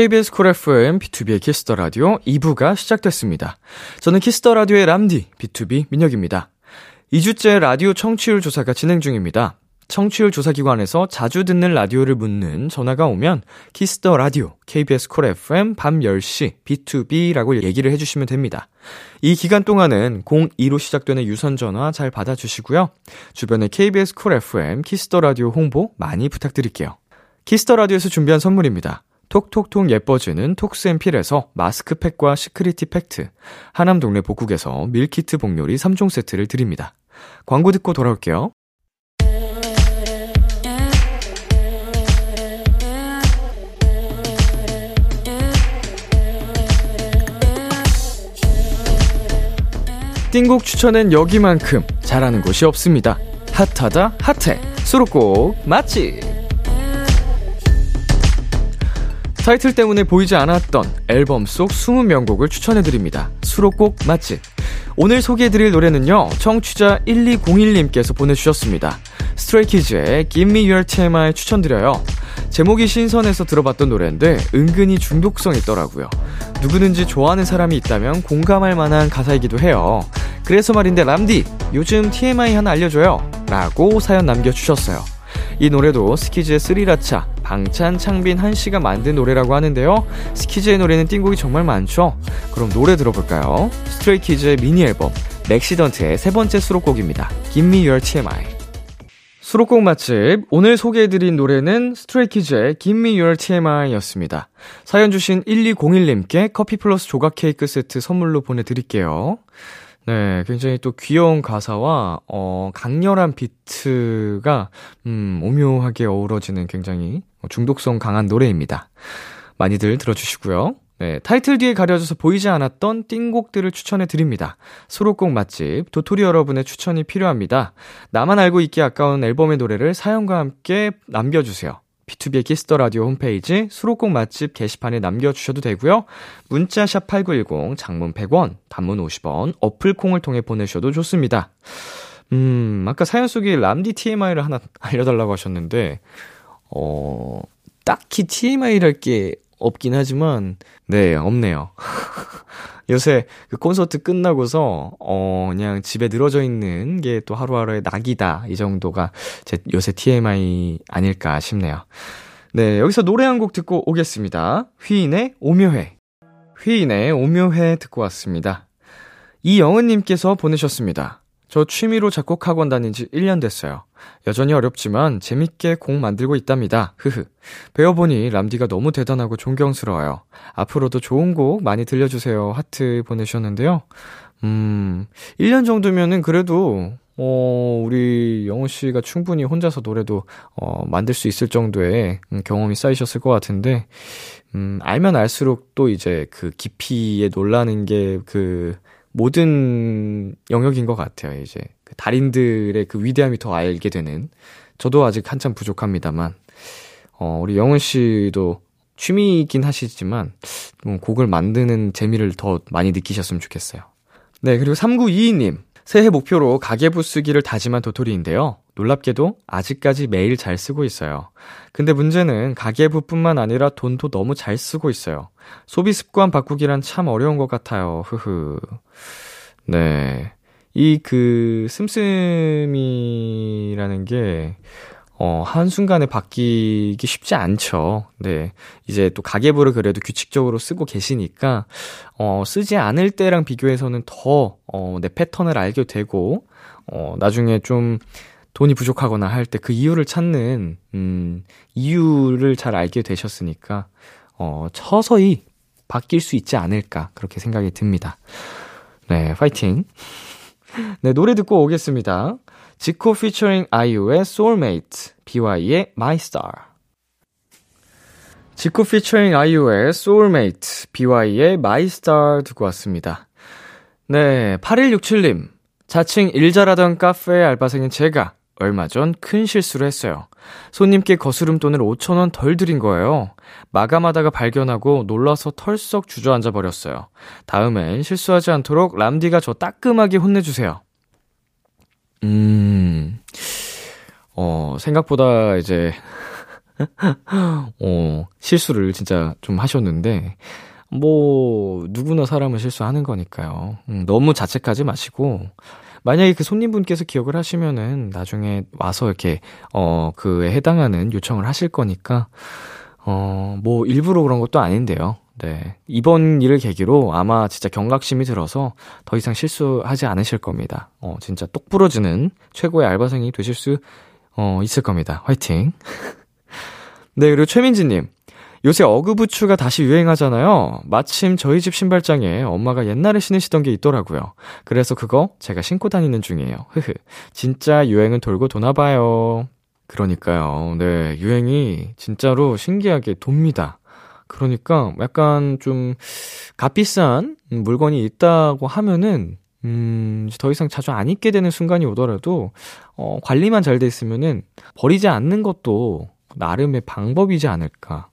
KBS 쿨 FM BTOB의 키스 더 라디오 2부가 시작됐습니다. 저는 키스 더 라디오의 람디 BTOB 민혁입니다. 2주째 라디오 청취율 조사가 진행 중입니다. 청취율 조사 기관에서 자주 듣는 라디오를 묻는 전화가 오면 키스 더 라디오 KBS 쿨 FM 밤 10시 BTOB라고 얘기를 해주시면 됩니다. 이 기간 동안은 02로 시작되는 유선 전화 잘 받아주시고요. 주변에 KBS 쿨 FM 키스 더 라디오 홍보 많이 부탁드릴게요. 키스 더 라디오에서 준비한 선물입니다. 톡톡톡 예뻐지는 톡스앤필에서 마스크팩과 시크리티 팩트, 하남 동네 복국에서 밀키트 복요리 3종 세트를 드립니다. 광고 듣고 돌아올게요. 띵곡 추천은 여기만큼 잘하는 곳이 없습니다. 핫하다 핫해 수록곡 맛집 타이틀 때문에 보이지 않았던 앨범 속 20명곡을 추천해드립니다. 수록곡 맛집. 오늘 소개해드릴 노래는요, 청취자 1201님께서 보내주셨습니다. 스트레이키즈의 Give Me Your TMI 추천드려요. 제목이 신선해서 들어봤던 노래인데, 은근히 중독성 있더라고요. 누구든지 좋아하는 사람이 있다면 공감할 만한 가사이기도 해요. 그래서 말인데, 람디, 요즘 TMI 하나 알려줘요. 라고 사연 남겨주셨어요. 이 노래도 스키즈의 쓰리라차, 방찬, 창빈, 한 씨가 만든 노래라고 하는데요. 스키즈의 노래는 띵곡이 정말 많죠? 그럼 노래 들어볼까요? 스트레이키즈의 미니 앨범, MAXIDENT의 세 번째 수록곡입니다. Give me your TMI. 수록곡 맛집, 오늘 소개해드린 노래는 스트레이키즈의 Give me your TMI 였습니다. 사연 주신 1201님께 커피 플러스 조각 케이크 세트 선물로 보내드릴게요. 네, 굉장히 또 귀여운 가사와, 어, 강렬한 비트가, 음, 오묘하게 어우러지는 굉장히 중독성 강한 노래입니다. 많이들 들어주시고요. 네, 타이틀 뒤에 가려져서 보이지 않았던 띵곡들을 추천해 드립니다. 수록곡 맛집, 도토리 여러분의 추천이 필요합니다. 나만 알고 있기 아까운 앨범의 노래를 사연과 함께 남겨주세요. BTOB의 키스 더 라디오 홈페이지 수록곡 맛집 게시판에 남겨주셔도 되고요. 문자 샵 8910, 장문 100원, 단문 50원, 어플 콩을 통해 보내셔도 좋습니다. 음, 아까 사연 속에 람디 TMI를 하나 알려달라고 하셨는데, 어, 딱히 TMI랄 게 없긴 하지만, 네, 없네요. 요새 그 콘서트 끝나고서, 어, 그냥 집에 늘어져 있는 게 또 하루하루의 낙이다. 이 정도가 제 요새 TMI 아닐까 싶네요. 네, 여기서 노래 한 곡 듣고 오겠습니다. 휘인의 오묘해. 휘인의 오묘해 듣고 왔습니다. 이영은님께서 보내셨습니다. 저 취미로 작곡학원 다닌 지 1년 됐어요. 여전히 어렵지만 재밌게 곡 만들고 있답니다. 흐흐. 배워보니 람디가 너무 대단하고 존경스러워요. 앞으로도 좋은 곡 많이 들려주세요. 하트 보내셨는데요. 음, 1년 정도면은 그래도, 어, 우리 영호 씨가 충분히 혼자서 노래도, 어, 만들 수 있을 정도의 음, 경험이 쌓이셨을 것 같은데, 음, 알면 알수록 또 이제 그 깊이에 놀라는 게 그, 모든 영역인 것 같아요, 이제. 그 달인들의 그 위대함이 더 알게 되는. 저도 아직 한참 부족합니다만, 어, 우리 영은 씨도 취미이긴 하시지만, 음, 곡을 만드는 재미를 더 많이 느끼셨으면 좋겠어요. 네, 그리고 3922님. 새해 목표로 가계부 쓰기를 다짐한 도토리인데요. 놀랍게도 아직까지 매일 잘 쓰고 있어요. 근데 문제는 가계부뿐만 아니라 돈도 너무 잘 쓰고 있어요. 소비 습관 바꾸기란 참 어려운 것 같아요. 흐흐. 네. 이 그 씀씀이라는 게 어, 한순간에 바뀌기 쉽지 않죠. 네. 이제 또 가계부를 그래도 규칙적으로 쓰고 계시니까, 어, 쓰지 않을 때랑 비교해서는 더, 어, 내 패턴을 알게 되고, 어, 나중에 좀 돈이 부족하거나 할 때 그 이유를 찾는, 음, 이유를 잘 알게 되셨으니까, 어, 서서히 바뀔 수 있지 않을까, 그렇게 생각이 듭니다. 네, 파이팅. 네, 노래 듣고 오겠습니다. 지코 피처링 아이유의 Soulmate, BY의 My Star. 지코 피처링 아이유의 Soulmate, BY의 My Star 듣고 왔습니다. 네, 8167님. 자칭 일 잘하던 카페 알바생인 제가 얼마 전 큰 실수를 했어요. 손님께 거스름 돈을 5천원 덜 드린 거예요. 마감하다가 발견하고 놀라서 털썩 주저앉아 버렸어요. 다음엔 실수하지 않도록 람디가 저 따끔하게 혼내주세요. 음, 어, 생각보다 이제, 어, 실수를 진짜 좀 하셨는데, 뭐, 누구나 사람은 실수하는 거니까요. 음, 너무 자책하지 마시고, 만약에 그 손님분께서 기억을 하시면은 나중에 와서 이렇게, 어, 그에 해당하는 요청을 하실 거니까, 어, 뭐, 일부러 그런 것도 아닌데요. 네. 이번 일을 계기로 아마 진짜 경각심이 들어서 더 이상 실수하지 않으실 겁니다. 어, 진짜 똑 부러지는 최고의 알바생이 되실 수, 어, 있을 겁니다. 화이팅. 네, 그리고 최민지 님. 요새 어그부츠가 다시 유행하잖아요. 마침 저희 집 신발장에 엄마가 옛날에 신으시던 게 있더라고요. 그래서 그거 제가 신고 다니는 중이에요. 흐흐. 진짜 유행은 돌고 도나 봐요. 그러니까요. 네, 유행이 진짜로 신기하게 돕니다. 그러니까 약간 좀 값비싼 물건이 있다고 하면은 음, 더 이상 자주 안 입게 되는 순간이 오더라도 어, 관리만 잘 돼 있으면은 버리지 않는 것도 나름의 방법이지 않을까.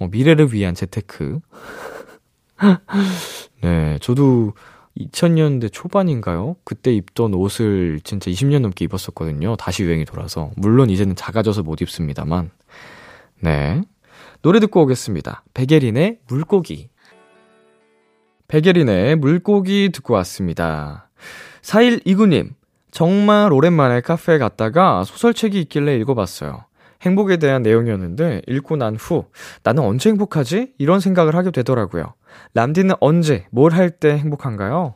어, 미래를 위한 재테크. 네, 저도 2000년대 초반인가요? 그때 입던 옷을 진짜 20년 넘게 입었었거든요. 다시 유행이 돌아서. 물론 이제는 작아져서 못 입습니다만. 네. 노래 듣고 오겠습니다. 백예린의 물고기. 백예린의 물고기 듣고 왔습니다. 4129님, 정말 오랜만에 카페에 갔다가 소설책이 있길래 읽어봤어요. 행복에 대한 내용이었는데 읽고 난 후 나는 언제 행복하지? 이런 생각을 하게 되더라고요. 람디는 언제, 뭘 할 때 행복한가요?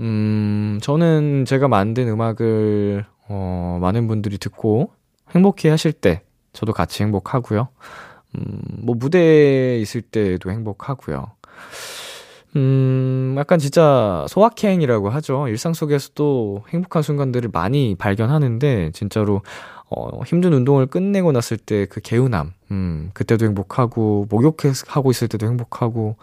음, 저는 제가 만든 음악을 어, 많은 분들이 듣고 행복해 하실 때 저도 같이 행복하고요. 음, 뭐 무대에 있을 때도 행복하고요. 음, 약간 진짜 소확행이라고 하죠. 일상 속에서도 행복한 순간들을 많이 발견하는데, 진짜로, 어, 힘든 운동을 끝내고 났을 때 그 개운함, 음, 그때도 행복하고, 목욕하고 있을 때도 행복하고,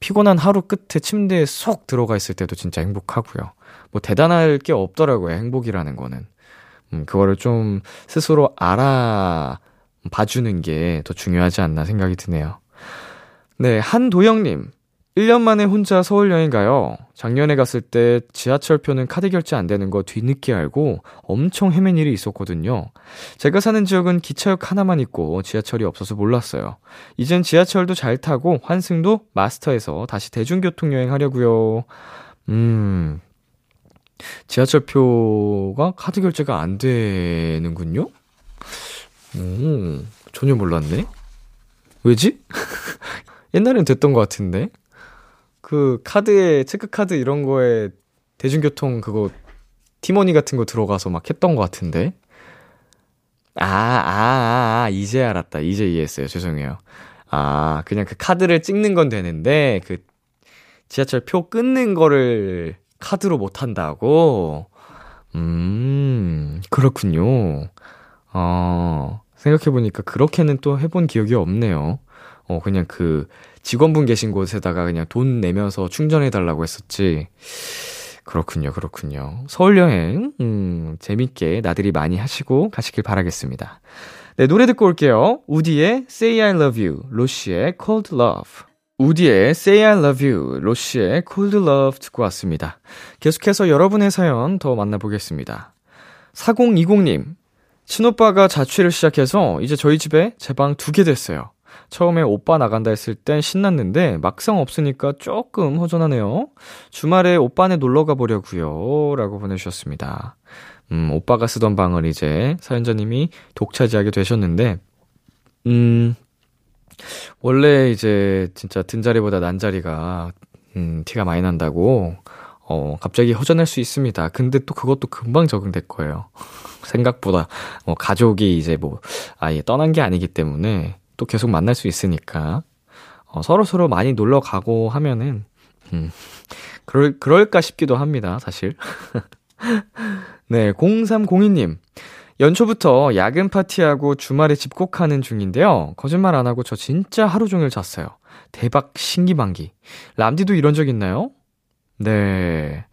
피곤한 하루 끝에 침대에 쏙 들어가 있을 때도 진짜 행복하고요. 뭐 대단할 게 없더라고요, 행복이라는 거는. 음, 그거를 좀 스스로 알아 봐주는 게 더 중요하지 않나 생각이 드네요. 네, 한도영님. 1년 만에 혼자 서울 여행 가요. 작년에 갔을 때 지하철표는 카드 결제 안 되는 거 뒤늦게 알고 엄청 헤맨 일이 있었거든요. 제가 사는 지역은 기차역 하나만 있고 지하철이 없어서 몰랐어요. 이젠 지하철도 잘 타고 환승도 마스터해서 다시 대중교통 여행 하려고요. 음. 지하철표가 카드 결제가 안 되는군요? 오, 전혀 몰랐네? 왜지? 옛날엔 됐던 것 같은데? 그 카드에, 체크 카드 이런 거에 대중교통 그거 티머니 같은 거 들어가서 막 했던 것 같은데? 아, 아, 아, 아, 이제 알았다. 이제 이해했어요. 죄송해요. 아, 그냥 그 카드를 찍는 건 되는데, 그 지하철 표 끊는 거를 카드로 못 한다고? 음, 그렇군요. 어, 생각해보니까 그렇게는 또 해본 기억이 없네요. 어, 그냥 그 직원분 계신 곳에다가 그냥 돈 내면서 충전해달라고 했었지. 그렇군요, 그렇군요. 서울 여행, 음, 재밌게 나들이 많이 하시고 가시길 바라겠습니다. 네, 노래 듣고 올게요. 우디의 Say I Love You, 로시의 Cold Love. 우디의 Say I Love You, 로시의 Cold Love 듣고 왔습니다. 계속해서 여러분의 사연 더 만나보겠습니다. 4020님, 친오빠가 자취를 시작해서 이제 저희 집에 제 방 두 개 됐어요. 처음에 오빠 나간다 했을 땐 신났는데 막상 없으니까 조금 허전하네요. 주말에 오빠네 놀러 가보려고요. 라고 보내주셨습니다. 음, 오빠가 쓰던 방을 이제 사연자님이 독차지하게 되셨는데, 음, 원래 이제 진짜 든 자리보다 난 자리가, 음, 티가 많이 난다고, 어, 갑자기 허전할 수 있습니다. 근데 또 그것도 금방 적응될 거예요. 생각보다, 뭐, 가족이 이제 뭐, 아예 떠난 게 아니기 때문에 또 계속 만날 수 있으니까, 어, 서로 서로 많이 놀러 가고 하면은, 음, 그럴, 그럴까 싶기도 합니다, 사실. 네, 0302님. 연초부터 야근 파티하고 주말에 집콕하는 중인데요. 거짓말 안 하고 저 진짜 하루 종일 잤어요. 대박 신기방기. 람디도 이런 적 있나요? 네.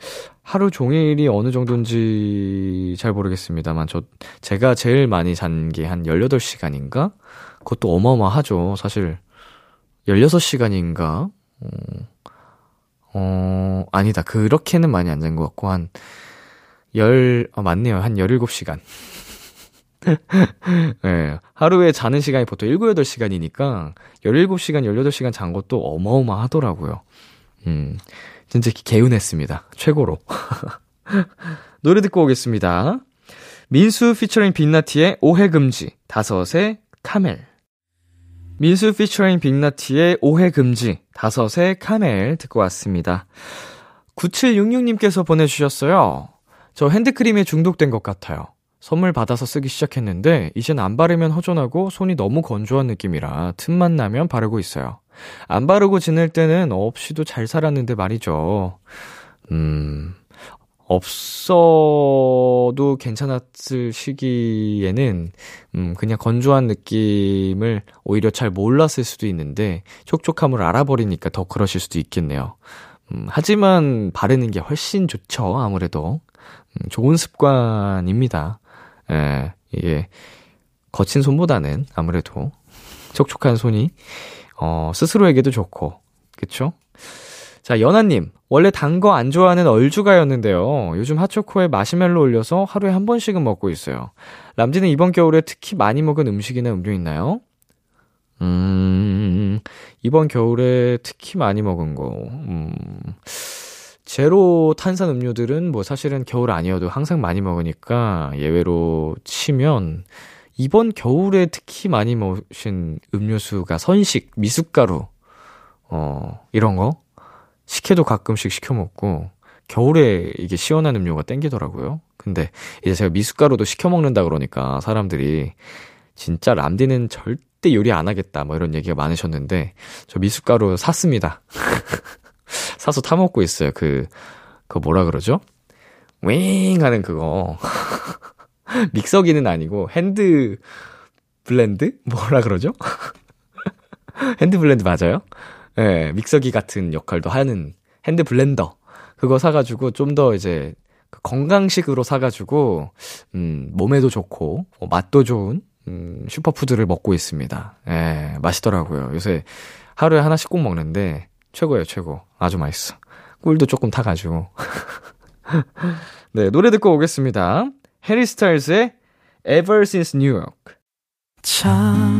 하루 종일이 어느 정도인지 잘 모르겠습니다만, 저, 제가 제일 많이 잔 게 한 18시간인가? 그것도 어마어마하죠. 사실, 16시간인가? 어, 어, 아니다. 그렇게는 많이 안 잔 것 같고, 한, 열, 어, 맞네요. 한 17시간. 네, 하루에 자는 시간이 보통 7, 8시간이니까 17시간, 18시간 잔 것도 어마어마하더라고요. 음, 진짜 개운했습니다. 최고로. 노래 듣고 오겠습니다. 민수 피처링 빅나티의 오해금지, 다섯의 카멜. 민수 피처링 빅나티의 오해 금지, 다섯의 카멜 듣고 왔습니다. 9766님께서 보내주셨어요. 저 핸드크림에 중독된 것 같아요. 선물 받아서 쓰기 시작했는데 이젠 안 바르면 허전하고 손이 너무 건조한 느낌이라 틈만 나면 바르고 있어요. 안 바르고 지낼 때는 없이도 잘 살았는데 말이죠. 음, 없어도 괜찮았을 시기에는, 음, 그냥 건조한 느낌을 오히려 잘 몰랐을 수도 있는데, 촉촉함을 알아버리니까 더 그러실 수도 있겠네요. 음, 하지만 바르는 게 훨씬 좋죠, 아무래도. 음, 좋은 습관입니다. 예, 이게 거친 손보다는 아무래도 촉촉한 손이 어, 스스로에게도 좋고, 그쵸? 자, 연아님, 원래 단 거 안 좋아하는 얼주가였는데요. 요즘 핫초코에 마시멜로 올려서 하루에 한 번씩은 먹고 있어요. 람지는 이번 겨울에 특히 많이 먹은 음식이나 음료 있나요? 음, 이번 겨울에 특히 많이 먹은 거, 음, 제로 탄산 음료들은 뭐 사실은 겨울 아니어도 항상 많이 먹으니까 예외로 치면 이번 겨울에 특히 많이 먹으신 음료수가 선식, 미숫가루, 어, 이런 거. 식혜도 가끔씩 시켜 먹고, 겨울에 이게 시원한 음료가 땡기더라고요. 근데 이제 제가 미숫가루도 시켜 먹는다 그러니까 사람들이 진짜 람디는 절대 요리 안 하겠다 뭐 이런 얘기가 많으셨는데 저 미숫가루 샀습니다. 사서 타 먹고 있어요. 그, 그 뭐라 그러죠? 윙 하는 그거. 믹서기는 아니고 hand blend? 뭐라 그러죠? hand blend 맞아요? 예, 네, 믹서기 같은 역할도 하는 hand blender. 그거 사가지고 좀 더 이제 그 건강식으로 사가지고, 음, 몸에도 좋고, 어, 맛도 좋은, 음, 슈퍼푸드를 먹고 있습니다. 예, 네, 맛있더라고요. 요새 하루에 하나씩 꼭 먹는데, 최고예요, 최고. 아주 맛있어. 꿀도 조금 타가지고. 네, 노래 듣고 오겠습니다. 해리 스타일즈의 Ever Since New York. 참,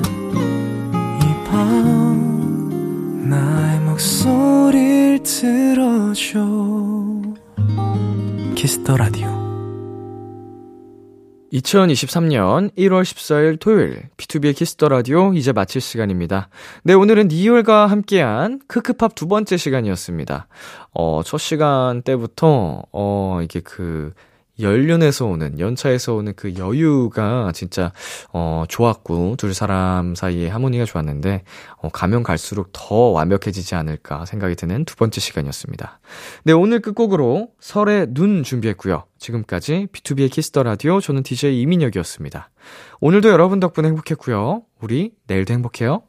목소리를 들어줘 Kiss the Radio 2023년 1월 14일 토요일 B2B의 키스터 라디오 이제 마칠 시간입니다. 네, 오늘은 니엘과 함께한 크크팝 두 번째 시간이었습니다. 어, 첫 시간 때부터 어, 이게 그 연륜에서 오는, 연차에서 오는 그 여유가 진짜, 어, 좋았고, 둘 사람 사이에 하모니가 좋았는데, 어, 가면 갈수록 더 완벽해지지 않을까 생각이 드는 두 번째 시간이었습니다. 네, 오늘 끝곡으로 설의 눈 준비했고요. 지금까지 B2B의 키스터 라디오, 저는 DJ 이민혁이었습니다. 오늘도 여러분 덕분에 행복했고요. 우리 내일도 행복해요.